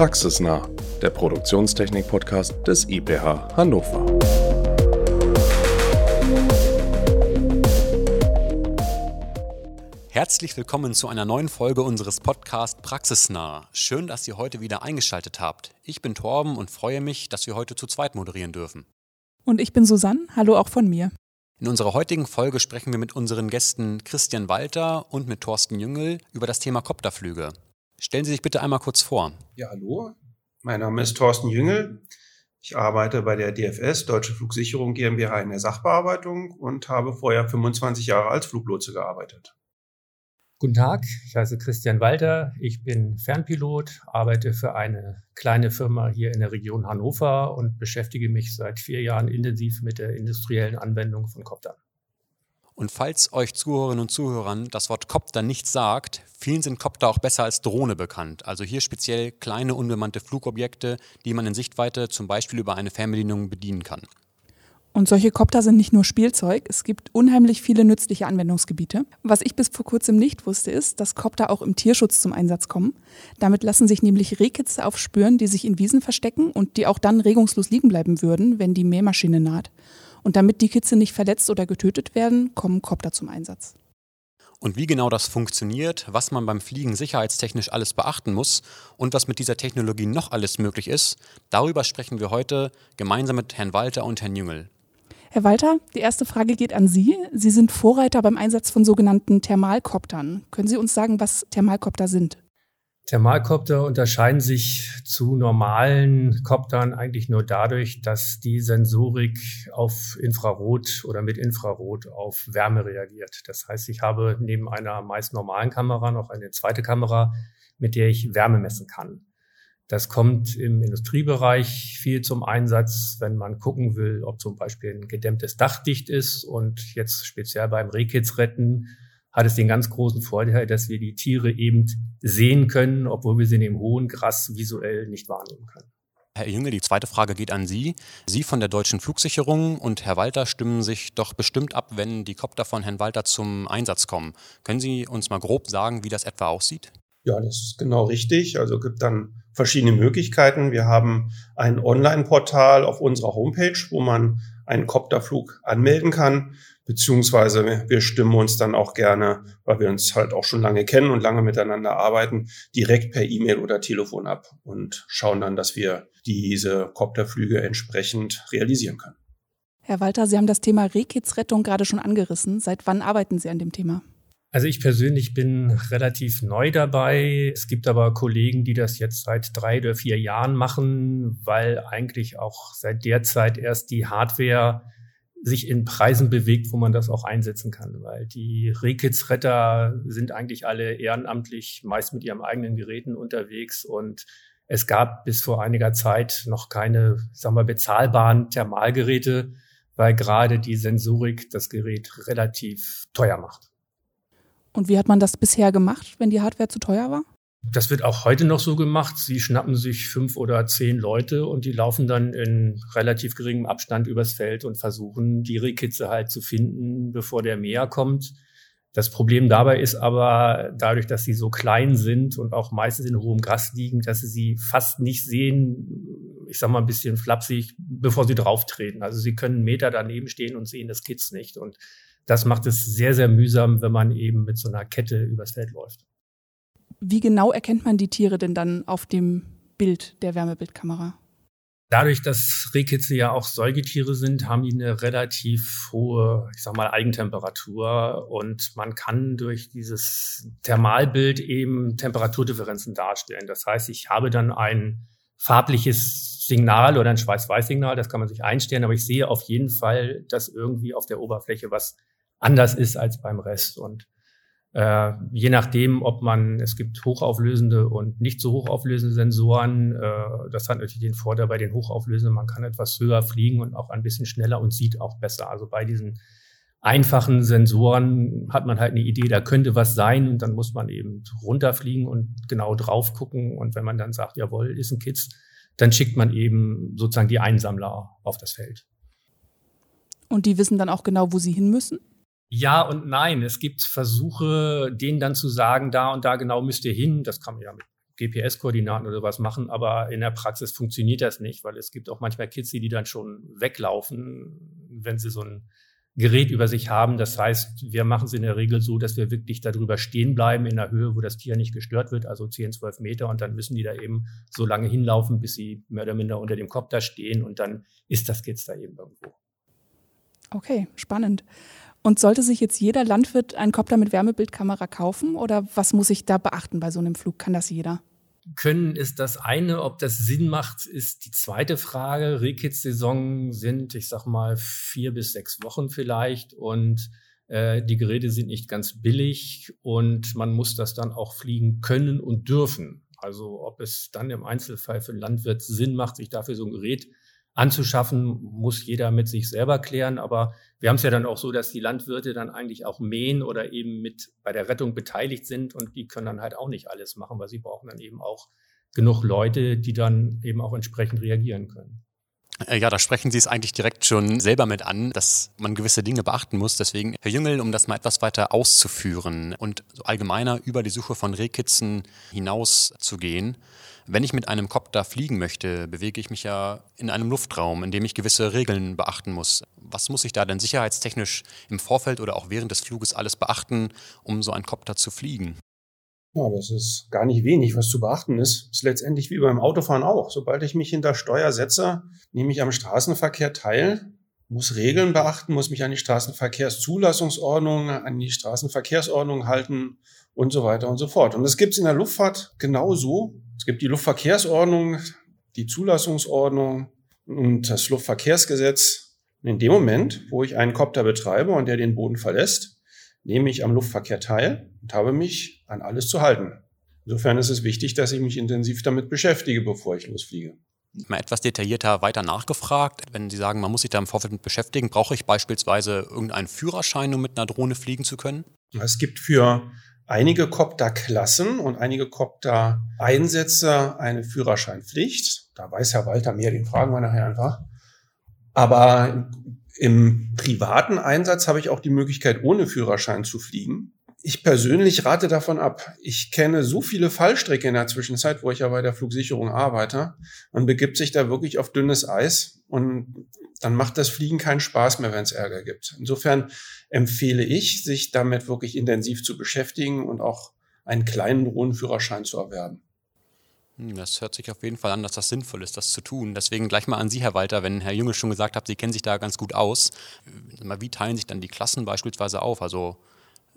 Praxisnah, der Produktionstechnik-Podcast des IPH Hannover. Herzlich willkommen zu einer neuen Folge unseres Podcasts Praxisnah. Schön, dass ihr heute wieder eingeschaltet habt. Ich bin Torben und freue mich, dass wir heute zu zweit moderieren dürfen. Und ich bin Susanne. Hallo auch von mir. In unserer heutigen Folge sprechen wir mit unseren Gästen Christian Walter und mit Thorsten Jüngel über das Thema Kopterflüge. Stellen Sie sich bitte einmal kurz vor. Ja, hallo. Mein Name ist Thorsten Jüngel. Ich arbeite bei der DFS, Deutsche Flugsicherung GmbH in der Sachbearbeitung und habe vorher 25 Jahre als Fluglotse gearbeitet. Guten Tag, ich heiße Christian Walter. Ich bin Fernpilot, arbeite für eine kleine Firma hier in der Region Hannover und beschäftige mich seit vier Jahren intensiv mit der industriellen Anwendung von Koptern. Und falls euch Zuhörerinnen und Zuhörern das Wort Kopter nichts sagt, vielen sind Kopter auch besser als Drohne bekannt. Also hier speziell kleine unbemannte Flugobjekte, die man in Sichtweite zum Beispiel über eine Fernbedienung bedienen kann. Und solche Kopter sind nicht nur Spielzeug, es gibt unheimlich viele nützliche Anwendungsgebiete. Was ich bis vor kurzem nicht wusste, ist, dass Kopter auch im Tierschutz zum Einsatz kommen. Damit lassen sich nämlich Rehkitze aufspüren, die sich in Wiesen verstecken und die auch dann regungslos liegen bleiben würden, wenn die Mähmaschine naht. Und damit die Kitze nicht verletzt oder getötet werden, kommen Kopter zum Einsatz. Und wie genau das funktioniert, was man beim Fliegen sicherheitstechnisch alles beachten muss und was mit dieser Technologie noch alles möglich ist, darüber sprechen wir heute gemeinsam mit Herrn Walter und Herrn Jüngel. Herr Walter, die erste Frage geht an Sie. Sie sind Vorreiter beim Einsatz von sogenannten Thermalkoptern. Können Sie uns sagen, was Thermalkopter sind? Thermalkopter unterscheiden sich zu normalen Koptern eigentlich nur dadurch, dass die Sensorik auf Infrarot oder mit Infrarot auf Wärme reagiert. Das heißt, ich habe neben einer meist normalen Kamera noch eine zweite Kamera, mit der ich Wärme messen kann. Das kommt im Industriebereich viel zum Einsatz, wenn man gucken will, ob zum Beispiel ein gedämmtes Dach dicht ist. Und jetzt speziell beim Rehkitzretten hat es den ganz großen Vorteil, dass wir die Tiere eben sehen können, obwohl wir sie in dem hohen Gras visuell nicht wahrnehmen können. Herr Jüngel, die zweite Frage geht an Sie. Sie von der Deutschen Flugsicherung und Herr Walter stimmen sich doch bestimmt ab, wenn die Kopter von Herrn Walter zum Einsatz kommen. Können Sie uns mal grob sagen, wie das etwa aussieht? Ja, das ist genau richtig. Also gibt dann verschiedene Möglichkeiten. Wir haben ein Online-Portal auf unserer Homepage, wo man einen Kopterflug anmelden kann, beziehungsweise wir stimmen uns dann auch gerne, weil wir uns halt auch schon lange kennen und lange miteinander arbeiten, direkt per E-Mail oder Telefon ab und schauen dann, dass wir diese Kopterflüge entsprechend realisieren können. Herr Walter, Sie haben das Thema Rehkitzrettung gerade schon angerissen. Seit wann arbeiten Sie an dem Thema? Also ich persönlich bin relativ neu dabei. Es gibt aber Kollegen, die das jetzt seit drei oder vier Jahren machen, weil eigentlich auch seit der Zeit erst die Hardware sich in Preisen bewegt, wo man das auch einsetzen kann, weil die Rehkitzretter sind eigentlich alle ehrenamtlich, meist mit ihren eigenen Geräten unterwegs und es gab bis vor einiger Zeit noch keine, sagen wir, bezahlbaren Thermalgeräte, weil gerade die Sensorik das Gerät relativ teuer macht. Und wie hat man das bisher gemacht, wenn die Hardware zu teuer war? Das wird auch heute noch so gemacht. Sie schnappen sich fünf oder zehn Leute und die laufen dann in relativ geringem Abstand übers Feld und versuchen, die Rehkitze halt zu finden, bevor der Meer kommt. Das Problem dabei ist aber, dadurch, dass sie so klein sind und auch meistens in hohem Gras liegen, dass sie sie fast nicht sehen, ich sag mal ein bisschen flapsig, bevor sie drauftreten. Also sie können einen Meter daneben stehen und sehen das Kitz nicht. Und das macht es sehr, sehr mühsam, wenn man eben mit so einer Kette übers Feld läuft. Wie genau erkennt man die Tiere denn dann auf dem Bild der Wärmebildkamera? Dadurch, dass Rehkitze ja auch Säugetiere sind, haben die eine relativ hohe, ich sag mal, Eigentemperatur und man kann durch dieses Thermalbild eben Temperaturdifferenzen darstellen. Das heißt, ich habe dann ein farbliches Signal oder ein Schwarz-Weiß-Signal, das kann man sich einstellen, aber ich sehe auf jeden Fall, dass irgendwie auf der Oberfläche was anders ist als beim Rest. Und äh, je nachdem, ob man, es gibt hochauflösende und nicht so hochauflösende Sensoren. Äh, das hat natürlich den Vorteil bei den hochauflösenden, man kann etwas höher fliegen und auch ein bisschen schneller und sieht auch besser. Also bei diesen einfachen Sensoren hat man halt eine Idee, da könnte was sein und dann muss man eben runterfliegen und genau drauf gucken. Und wenn man dann sagt, jawohl, ist ein Kitz, dann schickt man eben sozusagen die Einsammler auf das Feld. Und die wissen dann auch genau, wo sie hin müssen? Ja und nein. Es gibt Versuche, denen dann zu sagen, da und da genau müsst ihr hin. Das kann man ja mit GPS-Koordinaten oder sowas machen, aber in der Praxis funktioniert das nicht, weil es gibt auch manchmal Kids, die dann schon weglaufen, wenn sie so ein Gerät über sich haben. Das heißt, wir machen es in der Regel so, dass wir wirklich darüber stehen bleiben in der Höhe, wo das Tier nicht gestört wird, also 10, 12 Meter. Und dann müssen die da eben so lange hinlaufen, bis sie mehr oder minder unter dem Kopf da stehen. Und dann ist das Kids da eben irgendwo. Okay, spannend. Und sollte sich jetzt jeder Landwirt einen Kopter mit Wärmebildkamera kaufen oder was muss ich da beachten bei so einem Flug? Kann das jeder? Können ist das eine, ob das Sinn macht, ist die zweite Frage. Rehkitz-Saison sind, ich sag mal, vier bis sechs Wochen vielleicht und äh, die Geräte sind nicht ganz billig und man muss das dann auch fliegen können und dürfen. Also ob es dann im Einzelfall für einen Landwirt Sinn macht, sich dafür so ein Gerät anzuschaffen, muss jeder mit sich selber klären. Aber wir haben es ja dann auch so, dass die Landwirte dann eigentlich auch mähen oder eben mit bei der Rettung beteiligt sind und die können dann halt auch nicht alles machen, weil sie brauchen dann eben auch genug Leute, die dann eben auch entsprechend reagieren können. Äh, ja, da sprechen Sie es eigentlich direkt schon selber mit an, dass man gewisse Dinge beachten muss. Deswegen, Herr Jüngel, um das mal etwas weiter auszuführen und allgemeiner über die Suche von Rehkitzen hinaus zu gehen. Wenn ich mit einem Copter fliegen möchte, bewege ich mich ja in einem Luftraum, in dem ich gewisse Regeln beachten muss. Was muss ich da denn sicherheitstechnisch im Vorfeld oder auch während des Fluges alles beachten, um so einen Copter zu fliegen? Ja, das ist gar nicht wenig, was zu beachten ist. Das ist letztendlich wie beim Autofahren auch. Sobald ich mich hinter Steuer setze, nehme ich am Straßenverkehr teil, muss Regeln beachten, muss mich an die Straßenverkehrszulassungsordnung, an die Straßenverkehrsordnung halten und so weiter und so fort. Und das gibt es in der Luftfahrt genauso. Es gibt die Luftverkehrsordnung, die Zulassungsordnung und das Luftverkehrsgesetz. Und in dem Moment, wo ich einen Kopter betreibe und der den Boden verlässt, nehme ich am Luftverkehr teil und habe mich an alles zu halten. Insofern ist es wichtig, dass ich mich intensiv damit beschäftige, bevor ich losfliege. Mal etwas detaillierter weiter nachgefragt. Wenn Sie sagen, man muss sich da im Vorfeld mit beschäftigen, brauche ich beispielsweise irgendeinen Führerschein, um mit einer Drohne fliegen zu können? Es gibt für einige Copter-Klassen und einige Copter-Einsätze eine Führerscheinpflicht. Da weiß Herr Walter mehr, den fragen wir nachher einfach. Aber im privaten Einsatz habe ich auch die Möglichkeit, ohne Führerschein zu fliegen. Ich persönlich rate davon ab. Ich kenne so viele Fallstricke in der Zwischenzeit, wo ich ja bei der Flugsicherung arbeite. Man begibt sich da wirklich auf dünnes Eis und dann macht das Fliegen keinen Spaß mehr, wenn es Ärger gibt. Insofern empfehle ich, sich damit wirklich intensiv zu beschäftigen und auch einen kleinen Drohnenführerschein zu erwerben. Hm, das hört sich auf jeden Fall an, dass das sinnvoll ist, das zu tun. Deswegen gleich mal an Sie, Herr Walter, wenn Herr Junge schon gesagt hat, Sie kennen sich da ganz gut aus. Wie teilen sich dann die Klassen beispielsweise auf? Also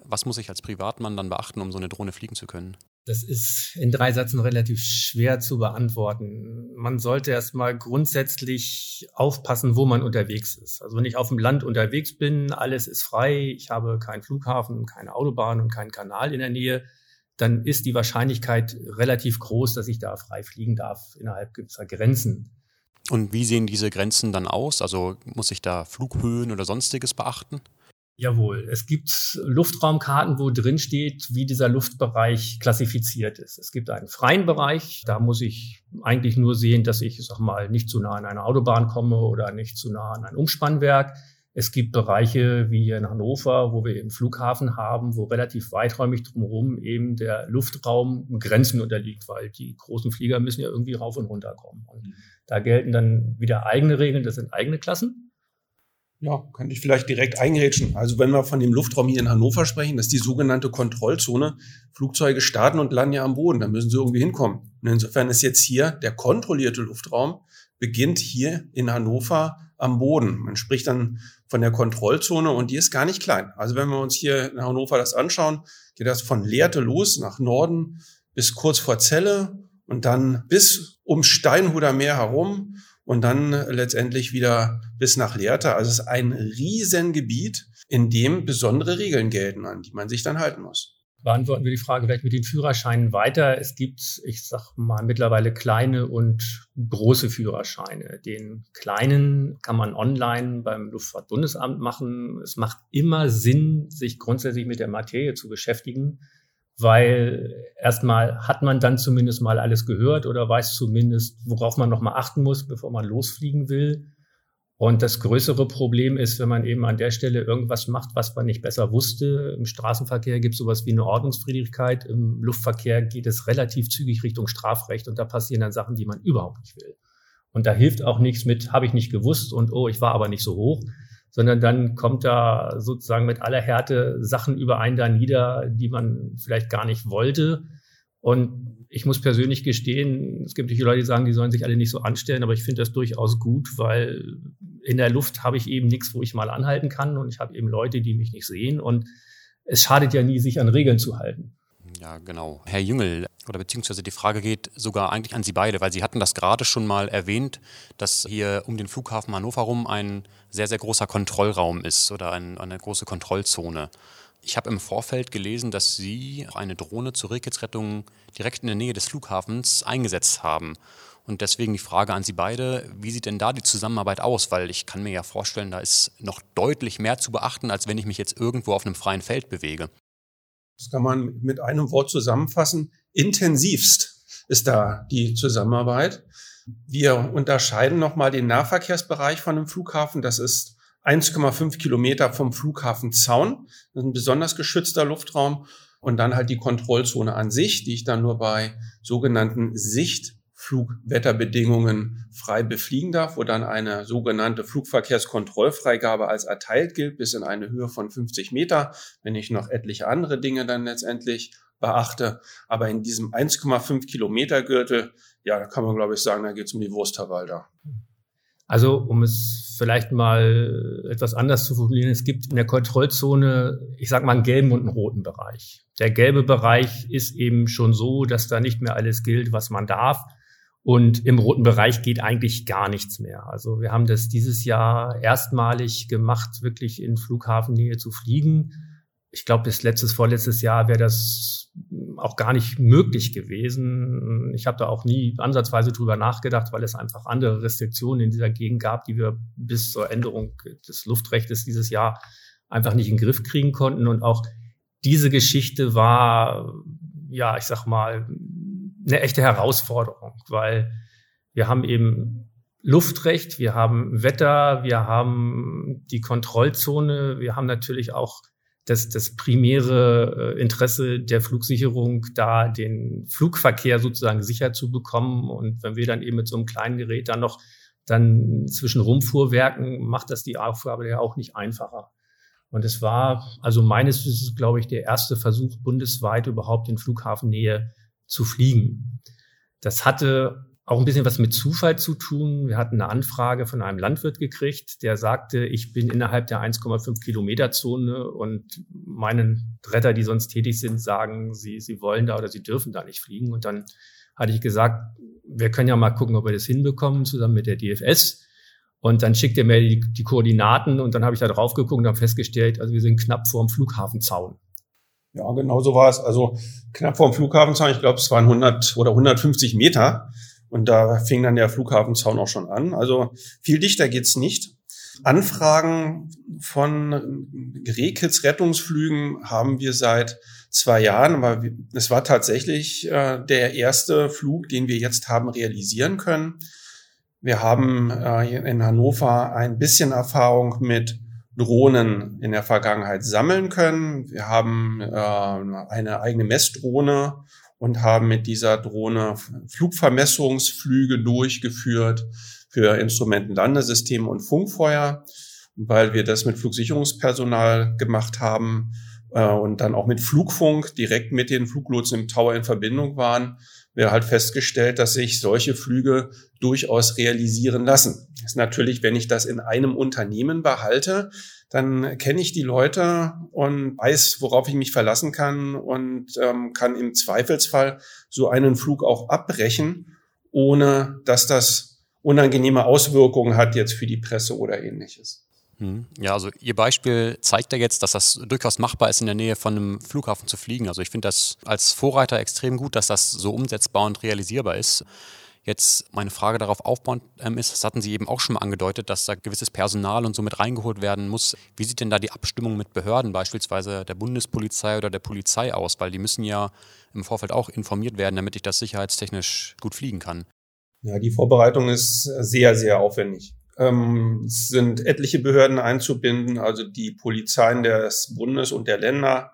was muss ich als Privatmann dann beachten, um so eine Drohne fliegen zu können? Das ist in drei Sätzen relativ schwer zu beantworten. Man sollte erstmal grundsätzlich aufpassen, wo man unterwegs ist. Also wenn ich auf dem Land unterwegs bin, alles ist frei, ich habe keinen Flughafen, keine Autobahn und keinen Kanal in der Nähe, dann ist die Wahrscheinlichkeit relativ groß, dass ich da frei fliegen darf innerhalb gewisser Grenzen. Und wie sehen diese Grenzen dann aus? Also muss ich da Flughöhen oder sonstiges beachten? Jawohl, es gibt Luftraumkarten, wo drin steht, wie dieser Luftbereich klassifiziert ist. Es gibt einen freien Bereich, da muss ich eigentlich nur sehen, dass ich, sag mal, nicht zu nah an eine Autobahn komme oder nicht zu nah an ein Umspannwerk. Es gibt Bereiche wie hier in Hannover, wo wir eben Flughafen haben, wo relativ weiträumig drumherum eben der Luftraum Grenzen unterliegt, weil die großen Flieger müssen ja irgendwie rauf und runter kommen. Und mhm. da gelten dann wieder eigene Regeln, das sind eigene Klassen. Ja, könnte ich vielleicht direkt eingrätschen. Also wenn wir von dem Luftraum hier in Hannover sprechen, das ist die sogenannte Kontrollzone. Flugzeuge starten und landen ja am Boden, da müssen sie irgendwie hinkommen. Und insofern ist jetzt hier der kontrollierte Luftraum, beginnt hier in Hannover am Boden. Man spricht dann von der Kontrollzone und die ist gar nicht klein. Also wenn wir uns hier in Hannover das anschauen, geht das von Lehrte los nach Norden bis kurz vor Celle und dann bis ums Steinhuder Meer herum und dann letztendlich wieder bis nach Lehrte. Also es ist ein Riesengebiet, in dem besondere Regeln gelten, an die man sich dann halten muss beantworten wir die Frage vielleicht mit den Führerscheinen weiter. Es gibt, ich sag mal, mittlerweile kleine und große Führerscheine. Den kleinen kann man online beim Luftfahrtbundesamt machen. Es macht immer Sinn, sich grundsätzlich mit der Materie zu beschäftigen, weil erstmal hat man dann zumindest mal alles gehört oder weiß zumindest, worauf man nochmal achten muss, bevor man losfliegen will. Und das größere Problem ist, wenn man eben an der Stelle irgendwas macht, was man nicht besser wusste. Im Straßenverkehr gibt es sowas wie eine Ordnungsfriedlichkeit. Im Luftverkehr geht es relativ zügig Richtung Strafrecht und da passieren dann Sachen, die man überhaupt nicht will. Und da hilft auch nichts mit, habe ich nicht gewusst und oh, ich war aber nicht so hoch, sondern dann kommt da sozusagen mit aller Härte Sachen über einen da nieder, die man vielleicht gar nicht wollte. Und ich muss persönlich gestehen, es gibt natürlich Leute, die sagen, die sollen sich alle nicht so anstellen, aber ich finde das durchaus gut, weil in der Luft habe ich eben nichts, wo ich mal anhalten kann und ich habe eben Leute, die mich nicht sehen und es schadet ja nie, sich an Regeln zu halten. Ja, genau. Herr Jüngel, oder beziehungsweise die Frage geht sogar eigentlich an Sie beide, weil Sie hatten das gerade schon mal erwähnt, dass hier um den Flughafen Hannover rum ein sehr, sehr großer Kontrollraum ist oder ein, eine große Kontrollzone. Ich habe im Vorfeld gelesen, dass Sie eine Drohne zur Rehkitzrettung direkt in der Nähe des Flughafens eingesetzt haben. Und deswegen die Frage an Sie beide, wie sieht denn da die Zusammenarbeit aus? Weil ich kann mir ja vorstellen, da ist noch deutlich mehr zu beachten, als wenn ich mich jetzt irgendwo auf einem freien Feld bewege. Das kann man mit einem Wort zusammenfassen. Intensivst ist da die Zusammenarbeit. Wir unterscheiden nochmal den Nahverkehrsbereich von einem Flughafen. Das ist 1,5 Kilometer vom Flughafen Zaun. Das ist ein besonders geschützter Luftraum. Und dann halt die Kontrollzone an sich, die ich dann nur bei sogenannten Sichtflugwetterbedingungen frei befliegen darf, wo dann eine sogenannte Flugverkehrskontrollfreigabe als erteilt gilt, bis in eine Höhe von 50 Meter, wenn ich noch etliche andere Dinge dann letztendlich beachte. Aber in diesem 1,5 Kilometer Gürtel, ja, da kann man glaube ich sagen, da geht es um die Wursterwalder. Also, um es vielleicht mal etwas anders zu formulieren, es gibt in der Kontrollzone, ich sage mal, einen gelben und einen roten Bereich. Der gelbe Bereich ist eben schon so, dass da nicht mehr alles gilt, was man darf. Und im roten Bereich geht eigentlich gar nichts mehr. Also wir haben das dieses Jahr erstmalig gemacht, wirklich in Flughafennähe zu fliegen. Ich glaube, bis letztes, vorletztes Jahr wäre das auch gar nicht möglich gewesen. Ich habe da auch nie ansatzweise drüber nachgedacht, weil es einfach andere Restriktionen in dieser Gegend gab, die wir bis zur Änderung des Luftrechtes dieses Jahr einfach nicht in den Griff kriegen konnten. Und auch diese Geschichte war, ja, ich sag mal, eine echte Herausforderung, weil wir haben eben Luftrecht, wir haben Wetter, wir haben die Kontrollzone, wir haben natürlich auch das, das primäre äh, Interesse der Flugsicherung, da den Flugverkehr sozusagen sicher zu bekommen. Und wenn wir dann eben mit so einem kleinen Gerät dann noch dann zwischen Rumfuhrwerken, macht das die Aufgabe ja auch nicht einfacher. Und es war, also meines Wissens, glaube ich, der erste Versuch bundesweit überhaupt in Flughafennähe zu fliegen. Das hatte auch ein bisschen was mit Zufall zu tun. Wir hatten eine Anfrage von einem Landwirt gekriegt, der sagte, ich bin innerhalb der 1,5 Kilometer Zone und meinen Retter, die sonst tätig sind, sagen, sie, sie wollen da oder sie dürfen da nicht fliegen. Und dann hatte ich gesagt, wir können ja mal gucken, ob wir das hinbekommen, zusammen mit der DFS. Und dann schickt er mir die, die Koordinaten und dann habe ich da drauf geguckt und habe festgestellt, also wir sind knapp vor dem Flughafenzaun. Ja, genau so war es. Also knapp vor dem Flughafenzaun, ich glaube, es waren 100 oder 150 Meter. Und da fing dann der Flughafenzaun auch schon an. Also viel dichter geht's nicht. Anfragen von Rehkitz Rettungsflügen haben wir seit zwei Jahren, aber es war tatsächlich äh, der erste Flug, den wir jetzt haben realisieren können. Wir haben äh, in Hannover ein bisschen Erfahrung mit Drohnen in der Vergangenheit sammeln können. Wir haben äh, eine eigene Messdrohne und haben mit dieser Drohne Flugvermessungsflüge durchgeführt für Instrumentenlandesysteme und Funkfeuer. weil wir das mit Flugsicherungspersonal gemacht haben äh, und dann auch mit Flugfunk direkt mit den Fluglotsen im Tower in Verbindung waren, wir halt festgestellt, dass sich solche Flüge durchaus realisieren lassen. Das ist natürlich, wenn ich das in einem Unternehmen behalte, dann kenne ich die Leute und weiß, worauf ich mich verlassen kann und ähm, kann im Zweifelsfall so einen Flug auch abbrechen, ohne dass das unangenehme Auswirkungen hat jetzt für die Presse oder ähnliches. Hm. Ja, also Ihr Beispiel zeigt ja jetzt, dass das durchaus machbar ist, in der Nähe von einem Flughafen zu fliegen. Also ich finde das als Vorreiter extrem gut, dass das so umsetzbar und realisierbar ist. Jetzt meine Frage darauf aufbauend ähm, ist, das hatten Sie eben auch schon mal angedeutet, dass da gewisses Personal und so mit reingeholt werden muss. Wie sieht denn da die Abstimmung mit Behörden, beispielsweise der Bundespolizei oder der Polizei aus? Weil die müssen ja im Vorfeld auch informiert werden, damit ich das sicherheitstechnisch gut fliegen kann. Ja, die Vorbereitung ist sehr, sehr aufwendig. Ähm, es sind etliche Behörden einzubinden, also die Polizeien des Bundes und der Länder,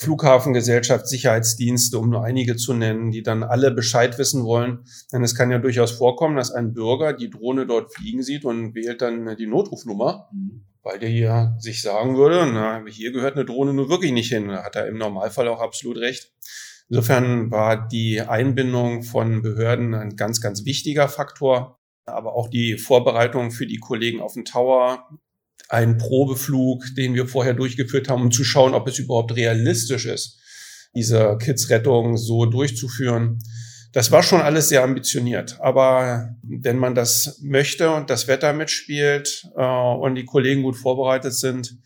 Flughafengesellschaft, Sicherheitsdienste, um nur einige zu nennen, die dann alle Bescheid wissen wollen. Denn es kann ja durchaus vorkommen, dass ein Bürger die Drohne dort fliegen sieht und wählt dann die Notrufnummer, weil der hier sich sagen würde, na, hier gehört eine Drohne nur wirklich nicht hin. Da hat er im Normalfall auch absolut recht. Insofern war die Einbindung von Behörden ein ganz, ganz wichtiger Faktor. Aber auch die Vorbereitung für die Kollegen auf dem Tower, ein Probeflug, den wir vorher durchgeführt haben, um zu schauen, ob es überhaupt realistisch ist, diese Kids-Rettung so durchzuführen. Das war schon alles sehr ambitioniert. Aber wenn man das möchte und das Wetter mitspielt äh, und die Kollegen gut vorbereitet sind,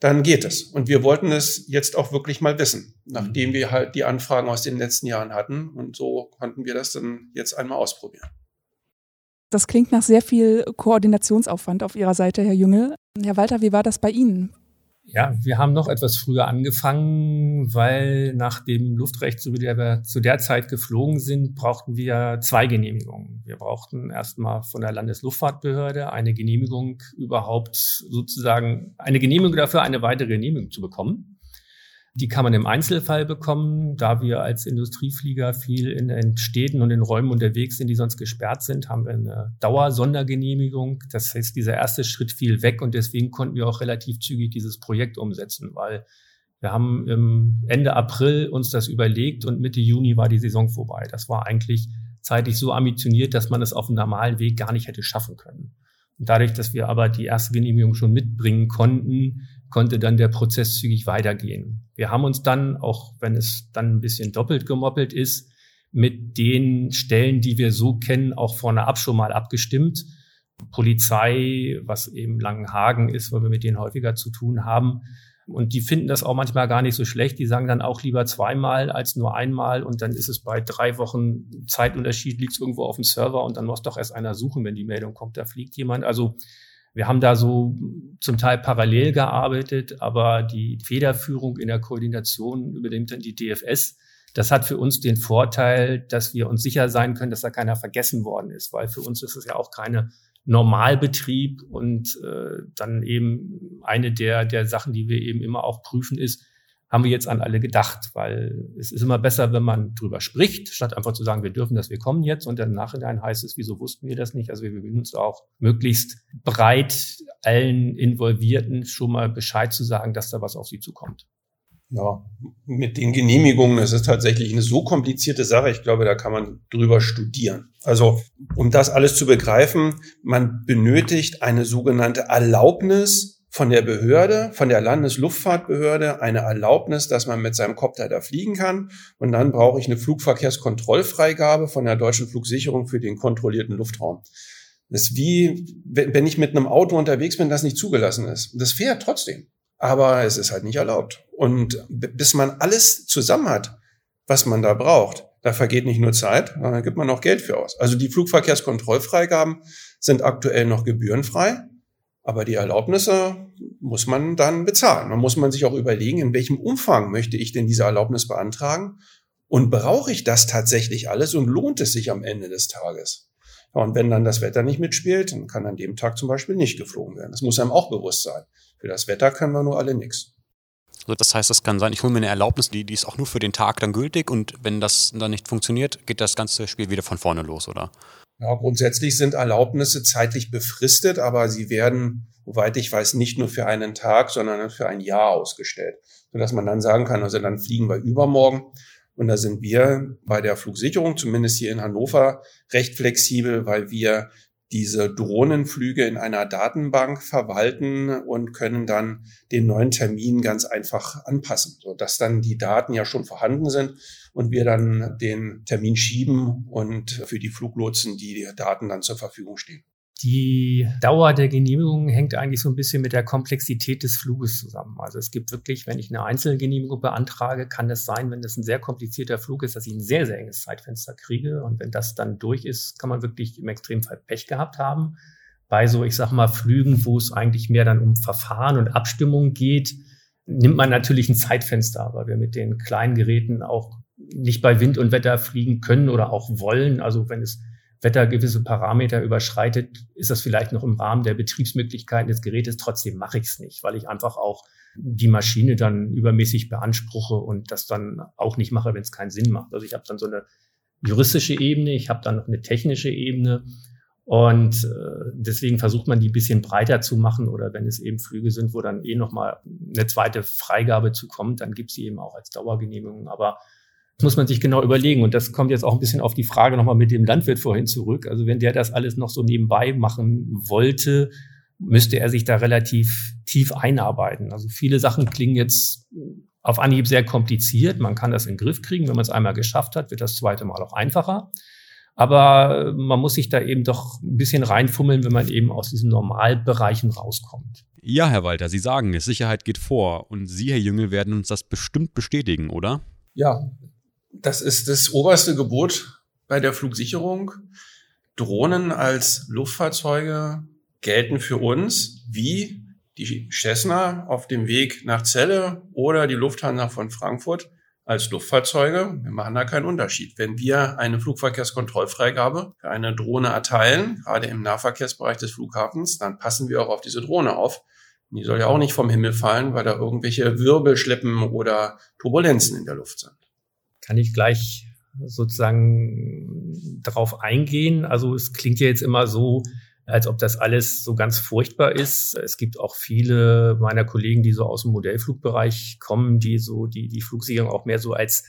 dann geht es. Und wir wollten es jetzt auch wirklich mal wissen, nachdem wir halt die Anfragen aus den letzten Jahren hatten. Und so konnten wir das dann jetzt einmal ausprobieren. Das klingt nach sehr viel Koordinationsaufwand auf Ihrer Seite, Herr Jüngel. Herr Walter, wie war das bei Ihnen? Ja, wir haben noch etwas früher angefangen, weil nach dem Luftrecht, so wie wir zu der Zeit geflogen sind, brauchten wir zwei Genehmigungen. Wir brauchten erstmal von der Landesluftfahrtbehörde eine Genehmigung überhaupt sozusagen, eine Genehmigung dafür, eine weitere Genehmigung zu bekommen. Die kann man im Einzelfall bekommen. Da wir als Industrieflieger viel in den Städten und in Räumen unterwegs sind, die sonst gesperrt sind, haben wir eine Dauersondergenehmigung. Das heißt, dieser erste Schritt fiel weg und deswegen konnten wir auch relativ zügig dieses Projekt umsetzen, weil wir haben im Ende April uns das überlegt und Mitte Juni war die Saison vorbei. Das war eigentlich zeitlich so ambitioniert, dass man es auf dem normalen Weg gar nicht hätte schaffen können. Und dadurch, dass wir aber die erste Genehmigung schon mitbringen konnten, konnte dann der Prozess zügig weitergehen. Wir haben uns dann, auch wenn es dann ein bisschen doppelt gemoppelt ist, mit den Stellen, die wir so kennen, auch vorne ab schon mal abgestimmt. Polizei, was eben Langenhagen ist, weil wir mit denen häufiger zu tun haben. Und die finden das auch manchmal gar nicht so schlecht. Die sagen dann auch lieber zweimal als nur einmal. Und dann ist es bei drei Wochen Zeitunterschied, liegt es irgendwo auf dem Server und dann muss doch erst einer suchen, wenn die Meldung kommt, da fliegt jemand. Also wir haben da so zum Teil parallel gearbeitet, aber die Federführung in der Koordination übernimmt dann die DFS. Das hat für uns den Vorteil, dass wir uns sicher sein können, dass da keiner vergessen worden ist, weil für uns ist es ja auch keine Normalbetrieb und äh, dann eben eine der, der Sachen, die wir eben immer auch prüfen, ist, haben wir jetzt an alle gedacht, weil es ist immer besser, wenn man drüber spricht, statt einfach zu sagen, wir dürfen das, wir kommen jetzt und dann im Nachhinein heißt es, wieso wussten wir das nicht? Also wir bemühen uns auch möglichst breit allen Involvierten schon mal Bescheid zu sagen, dass da was auf sie zukommt. Ja, mit den Genehmigungen, das ist tatsächlich eine so komplizierte Sache. Ich glaube, da kann man drüber studieren. Also, um das alles zu begreifen, man benötigt eine sogenannte Erlaubnis von der Behörde, von der Landesluftfahrtbehörde eine Erlaubnis, dass man mit seinem Kopter da fliegen kann. Und dann brauche ich eine Flugverkehrskontrollfreigabe von der deutschen Flugsicherung für den kontrollierten Luftraum. Das ist wie, wenn ich mit einem Auto unterwegs bin, das nicht zugelassen ist. Das fährt trotzdem. Aber es ist halt nicht erlaubt. Und bis man alles zusammen hat, was man da braucht, da vergeht nicht nur Zeit, sondern gibt man auch Geld für aus. Also die Flugverkehrskontrollfreigaben sind aktuell noch gebührenfrei. Aber die Erlaubnisse muss man dann bezahlen. Man muss man sich auch überlegen, in welchem Umfang möchte ich denn diese Erlaubnis beantragen? Und brauche ich das tatsächlich alles und lohnt es sich am Ende des Tages? Ja, und wenn dann das Wetter nicht mitspielt, dann kann an dem Tag zum Beispiel nicht geflogen werden. Das muss einem auch bewusst sein. Für das Wetter können wir nur alle nichts. Also das heißt, das kann sein, ich hole mir eine Erlaubnis, die, die ist auch nur für den Tag dann gültig und wenn das dann nicht funktioniert, geht das ganze Spiel wieder von vorne los, oder? Ja, grundsätzlich sind Erlaubnisse zeitlich befristet, aber sie werden, soweit ich weiß, nicht nur für einen Tag, sondern für ein Jahr ausgestellt, sodass man dann sagen kann, also dann fliegen wir übermorgen. Und da sind wir bei der Flugsicherung, zumindest hier in Hannover, recht flexibel, weil wir diese Drohnenflüge in einer Datenbank verwalten und können dann den neuen Termin ganz einfach anpassen, sodass dann die Daten ja schon vorhanden sind und wir dann den Termin schieben und für die Fluglotsen die Daten dann zur Verfügung stehen. Die Dauer der Genehmigung hängt eigentlich so ein bisschen mit der Komplexität des Fluges zusammen. Also es gibt wirklich, wenn ich eine Einzelgenehmigung beantrage, kann es sein, wenn das ein sehr komplizierter Flug ist, dass ich ein sehr, sehr enges Zeitfenster kriege. Und wenn das dann durch ist, kann man wirklich im Extremfall Pech gehabt haben. Bei so, ich sag mal, Flügen, wo es eigentlich mehr dann um Verfahren und Abstimmung geht, nimmt man natürlich ein Zeitfenster, weil wir mit den kleinen Geräten auch nicht bei Wind und Wetter fliegen können oder auch wollen. Also wenn es Wetter gewisse Parameter überschreitet, ist das vielleicht noch im Rahmen der Betriebsmöglichkeiten des Gerätes. Trotzdem mache ich es nicht, weil ich einfach auch die Maschine dann übermäßig beanspruche und das dann auch nicht mache, wenn es keinen Sinn macht. Also ich habe dann so eine juristische Ebene, ich habe dann noch eine technische Ebene und äh, deswegen versucht man die ein bisschen breiter zu machen oder wenn es eben Flüge sind, wo dann eh nochmal eine zweite Freigabe zukommt, dann gibt sie eben auch als Dauergenehmigung. Aber das muss man sich genau überlegen. Und das kommt jetzt auch ein bisschen auf die Frage nochmal mit dem Landwirt vorhin zurück. Also wenn der das alles noch so nebenbei machen wollte, müsste er sich da relativ tief einarbeiten. Also viele Sachen klingen jetzt auf Anhieb sehr kompliziert. Man kann das in den Griff kriegen. Wenn man es einmal geschafft hat, wird das zweite Mal auch einfacher. Aber man muss sich da eben doch ein bisschen reinfummeln, wenn man eben aus diesen Normalbereichen rauskommt. Ja, Herr Walter, Sie sagen es, Sicherheit geht vor. Und Sie, Herr Jüngel, werden uns das bestimmt bestätigen, oder? Ja, das ist das oberste Gebot bei der Flugsicherung. Drohnen als Luftfahrzeuge gelten für uns wie die Cessna auf dem Weg nach Celle oder die Lufthansa von Frankfurt als Luftfahrzeuge. Wir machen da keinen Unterschied. Wenn wir eine Flugverkehrskontrollfreigabe für eine Drohne erteilen, gerade im Nahverkehrsbereich des Flughafens, dann passen wir auch auf diese Drohne auf. Die soll ja auch nicht vom Himmel fallen, weil da irgendwelche Wirbelschlippen oder Turbulenzen in der Luft sind. Kann ich gleich sozusagen darauf eingehen? Also es klingt ja jetzt immer so, als ob das alles so ganz furchtbar ist. Es gibt auch viele meiner Kollegen, die so aus dem Modellflugbereich kommen, die so die, die Flugsicherung auch mehr so als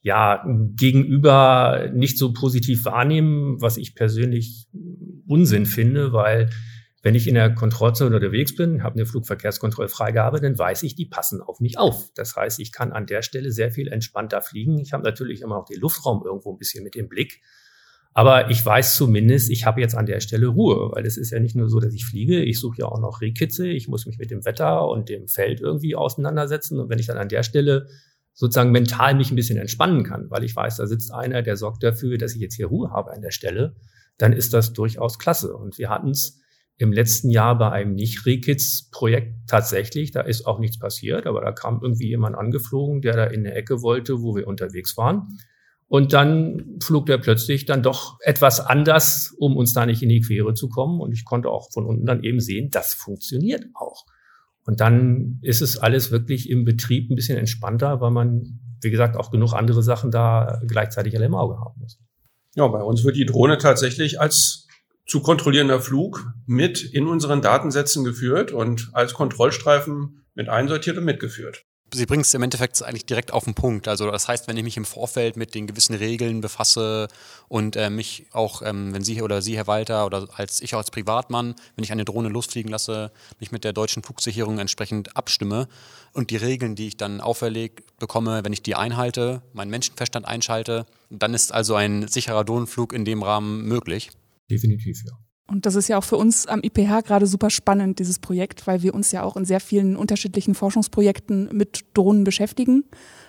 ja, gegenüber nicht so positiv wahrnehmen, was ich persönlich Unsinn finde, weil wenn ich in der Kontrollzone unterwegs bin, habe eine Flugverkehrskontrollfreigabe, dann weiß ich, die passen auf mich auf. Das heißt, ich kann an der Stelle sehr viel entspannter fliegen. Ich habe natürlich immer noch den Luftraum irgendwo ein bisschen mit im Blick. Aber ich weiß zumindest, ich habe jetzt an der Stelle Ruhe, weil es ist ja nicht nur so, dass ich fliege, ich suche ja auch noch Rehkitze, ich muss mich mit dem Wetter und dem Feld irgendwie auseinandersetzen. Und wenn ich dann an der Stelle sozusagen mental mich ein bisschen entspannen kann, weil ich weiß, da sitzt einer, der sorgt dafür, dass ich jetzt hier Ruhe habe an der Stelle, dann ist das durchaus klasse. Und wir hatten es im letzten Jahr bei einem Nicht-Rehkitz-Projekt tatsächlich, da ist auch nichts passiert, aber da kam irgendwie jemand angeflogen, der da in eine Ecke wollte, wo wir unterwegs waren. Und dann flog der plötzlich dann doch etwas anders, um uns da nicht in die Quere zu kommen. Und ich konnte auch von unten dann eben sehen, das funktioniert auch. Und dann ist es alles wirklich im Betrieb ein bisschen entspannter, weil man, wie gesagt, auch genug andere Sachen da gleichzeitig alle im Auge haben muss. Ja, bei uns wird die Drohne tatsächlich als zu kontrollierender Flug mit in unseren Datensätzen geführt und als Kontrollstreifen mit einsortiert und mitgeführt. Sie bringen es im Endeffekt eigentlich direkt auf den Punkt. Also das heißt, wenn ich mich im Vorfeld mit den gewissen Regeln befasse und äh, mich auch, ähm, wenn Sie oder Sie, Herr Walter, oder als ich als Privatmann, wenn ich eine Drohne losfliegen lasse, mich mit der deutschen Flugsicherung entsprechend abstimme und die Regeln, die ich dann auferlegt bekomme, wenn ich die einhalte, meinen Menschenverstand einschalte, dann ist also ein sicherer Drohnenflug in dem Rahmen möglich. Definitiv, ja. Und das ist ja auch für uns am IPH gerade super spannend, dieses Projekt, weil wir uns ja auch in sehr vielen unterschiedlichen Forschungsprojekten mit Drohnen beschäftigen.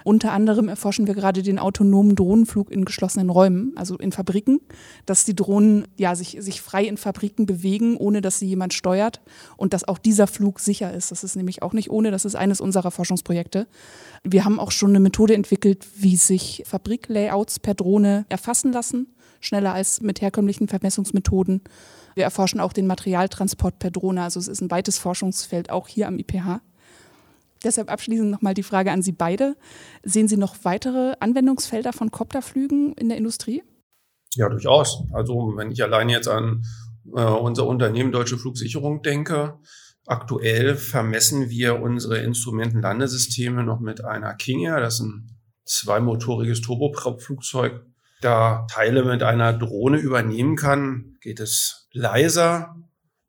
Unter anderem erforschen wir gerade den autonomen Drohnenflug in geschlossenen Räumen, also in Fabriken, dass die Drohnen ja sich, sich frei in Fabriken bewegen, ohne dass sie jemand steuert und dass auch dieser Flug sicher ist. Das ist nämlich auch nicht ohne, das ist eines unserer Forschungsprojekte. Wir haben auch schon eine Methode entwickelt, wie sich Fabriklayouts per Drohne erfassen lassen, schneller als mit herkömmlichen Vermessungsmethoden. Wir erforschen auch den Materialtransport per Drohne. Also es ist ein weites Forschungsfeld auch hier am IPH. Deshalb abschließend nochmal die Frage an Sie beide. Sehen Sie noch weitere Anwendungsfelder von Kopterflügen in der Industrie? Ja, durchaus. Also wenn ich allein jetzt an äh, unser Unternehmen Deutsche Flugsicherung denke, aktuell vermessen wir unsere Instrumentenlandesysteme noch mit einer King. Das ist ein zweimotoriges Turbopropflugzeug da Teile mit einer Drohne übernehmen kann, geht es leiser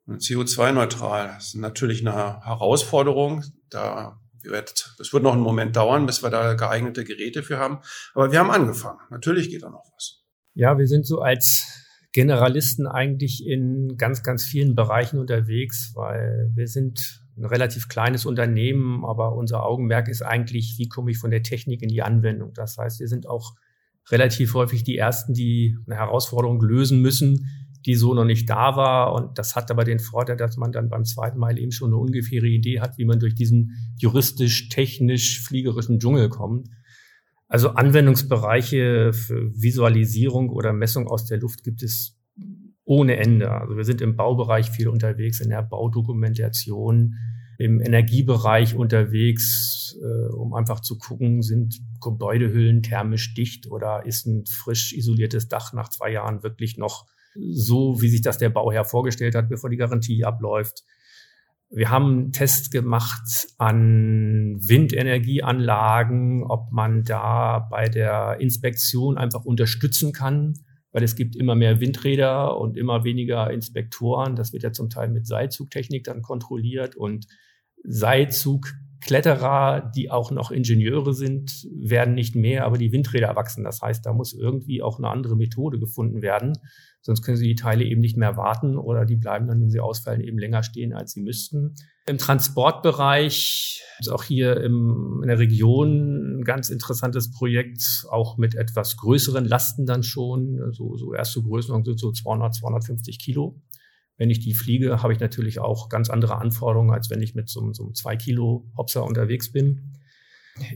und CO2-neutral. Das ist natürlich eine Herausforderung. Da wird, das wird noch einen Moment dauern, bis wir da geeignete Geräte für haben. Aber wir haben angefangen. Natürlich geht da noch was. Ja, wir sind so als Generalisten eigentlich in ganz, ganz vielen Bereichen unterwegs, weil wir sind ein relativ kleines Unternehmen, aber unser Augenmerk ist eigentlich, wie komme ich von der Technik in die Anwendung. Das heißt, wir sind auch relativ häufig die ersten, die eine Herausforderung lösen müssen, die so noch nicht da war. Und das hat aber den Vorteil, dass man dann beim zweiten Mal eben schon eine ungefähre Idee hat, wie man durch diesen juristisch, technisch, fliegerischen Dschungel kommt. Also Anwendungsbereiche für Visualisierung oder Messung aus der Luft gibt es ohne Ende. Also wir sind im Baubereich viel unterwegs, in der Baudokumentation, im Energiebereich unterwegs, äh, um einfach zu gucken, sind Gebäudehüllen thermisch dicht oder ist ein frisch isoliertes Dach nach zwei Jahren wirklich noch so, wie sich das der Bauherr vorgestellt hat, bevor die Garantie abläuft. Wir haben Tests gemacht an Windenergieanlagen, ob man da bei der Inspektion einfach unterstützen kann, weil es gibt immer mehr Windräder und immer weniger Inspektoren. Das wird ja zum Teil mit Seilzugtechnik dann kontrolliert und Seilzugkletterer, die auch noch Ingenieure sind, werden nicht mehr, aber die Windräder wachsen. Das heißt, da muss irgendwie auch eine andere Methode gefunden werden. Sonst können Sie die Teile eben nicht mehr warten oder die bleiben dann, wenn sie ausfallen, eben länger stehen, als sie müssten. Im Transportbereich ist auch hier im, in der Region ein ganz interessantes Projekt, auch mit etwas größeren Lasten dann schon. So, so erste Größenordnung sind so 200, 250 Kilo. Wenn ich die fliege, habe ich natürlich auch ganz andere Anforderungen, als wenn ich mit so, so einem 2 Kilo Hopser unterwegs bin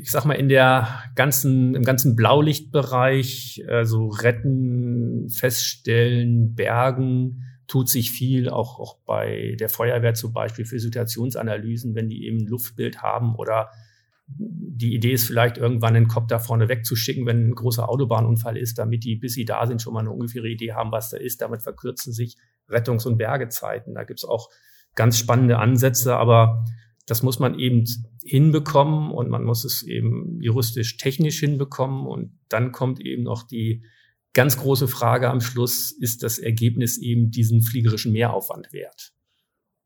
ich sag mal, in der ganzen, im ganzen Blaulichtbereich, also retten, feststellen, bergen, tut sich viel, auch, auch bei der Feuerwehr zum Beispiel für Situationsanalysen, wenn die eben ein Luftbild haben oder die Idee ist vielleicht irgendwann einen Kopf da vorne wegzuschicken, wenn ein großer Autobahnunfall ist, damit die, bis sie da sind, schon mal eine ungefähre Idee haben, was da ist. Damit verkürzen sich Rettungs- und Bergezeiten. Da gibt's auch ganz spannende Ansätze, aber das muss man eben hinbekommen und man muss es eben juristisch technisch hinbekommen und dann kommt eben noch die ganz große Frage am Schluss, ist das Ergebnis eben diesen fliegerischen Mehraufwand wert?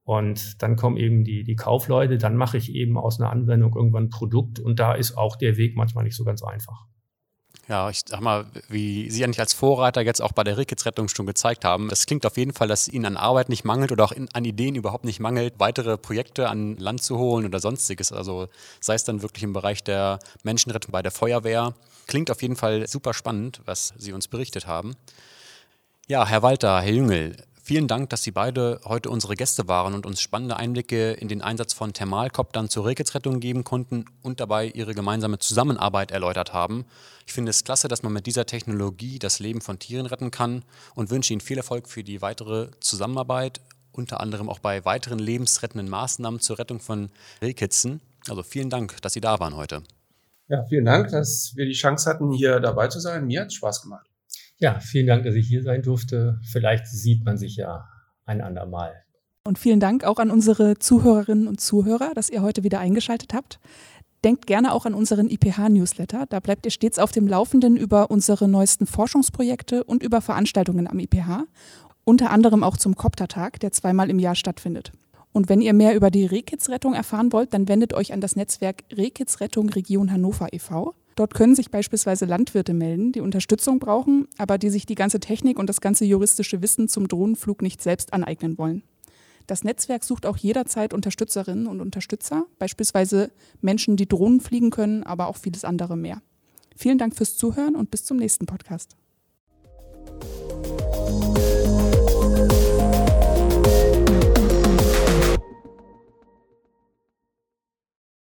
Und dann kommen eben die, die Kaufleute, dann mache ich eben aus einer Anwendung irgendwann ein Produkt und da ist auch der Weg manchmal nicht so ganz einfach. Ja, ich sag mal, wie Sie eigentlich als Vorreiter jetzt auch bei der Rickets-Rettung schon gezeigt haben, es klingt auf jeden Fall, dass Ihnen an Arbeit nicht mangelt oder auch in, an Ideen überhaupt nicht mangelt, weitere Projekte an Land zu holen oder sonstiges. Also sei es dann wirklich im Bereich der Menschenrettung bei der Feuerwehr. Klingt auf jeden Fall super spannend, was Sie uns berichtet haben. Ja, Herr Walter, Herr Jüngel, Vielen Dank, dass Sie beide heute unsere Gäste waren und uns spannende Einblicke in den Einsatz von Thermalkoptern zur Rehkitzrettung geben konnten und dabei Ihre gemeinsame Zusammenarbeit erläutert haben. Ich finde es klasse, dass man mit dieser Technologie das Leben von Tieren retten kann und wünsche Ihnen viel Erfolg für die weitere Zusammenarbeit, unter anderem auch bei weiteren lebensrettenden Maßnahmen zur Rettung von Rehkitzen. Also vielen Dank, dass Sie da waren heute. Ja, vielen Dank, dass wir die Chance hatten, hier dabei zu sein. Mir hat es Spaß gemacht. Ja, vielen Dank, dass ich hier sein durfte. Vielleicht sieht man sich ja ein andermal. Und vielen Dank auch an unsere Zuhörerinnen und Zuhörer, dass ihr heute wieder eingeschaltet habt. Denkt gerne auch an unseren IPH-Newsletter. Da bleibt ihr stets auf dem Laufenden über unsere neuesten Forschungsprojekte und über Veranstaltungen am IPH. Unter anderem auch zum Koptertag, der zweimal im Jahr stattfindet. Und wenn ihr mehr über die Rehkitzrettung erfahren wollt, dann wendet euch an das Netzwerk Rehkitzrettung Region Hannover e.V. Dort können sich beispielsweise Landwirte melden, die Unterstützung brauchen, aber die sich die ganze Technik und das ganze juristische Wissen zum Drohnenflug nicht selbst aneignen wollen. Das Netzwerk sucht auch jederzeit Unterstützerinnen und Unterstützer, beispielsweise Menschen, die Drohnen fliegen können, aber auch vieles andere mehr. Vielen Dank fürs Zuhören und bis zum nächsten Podcast.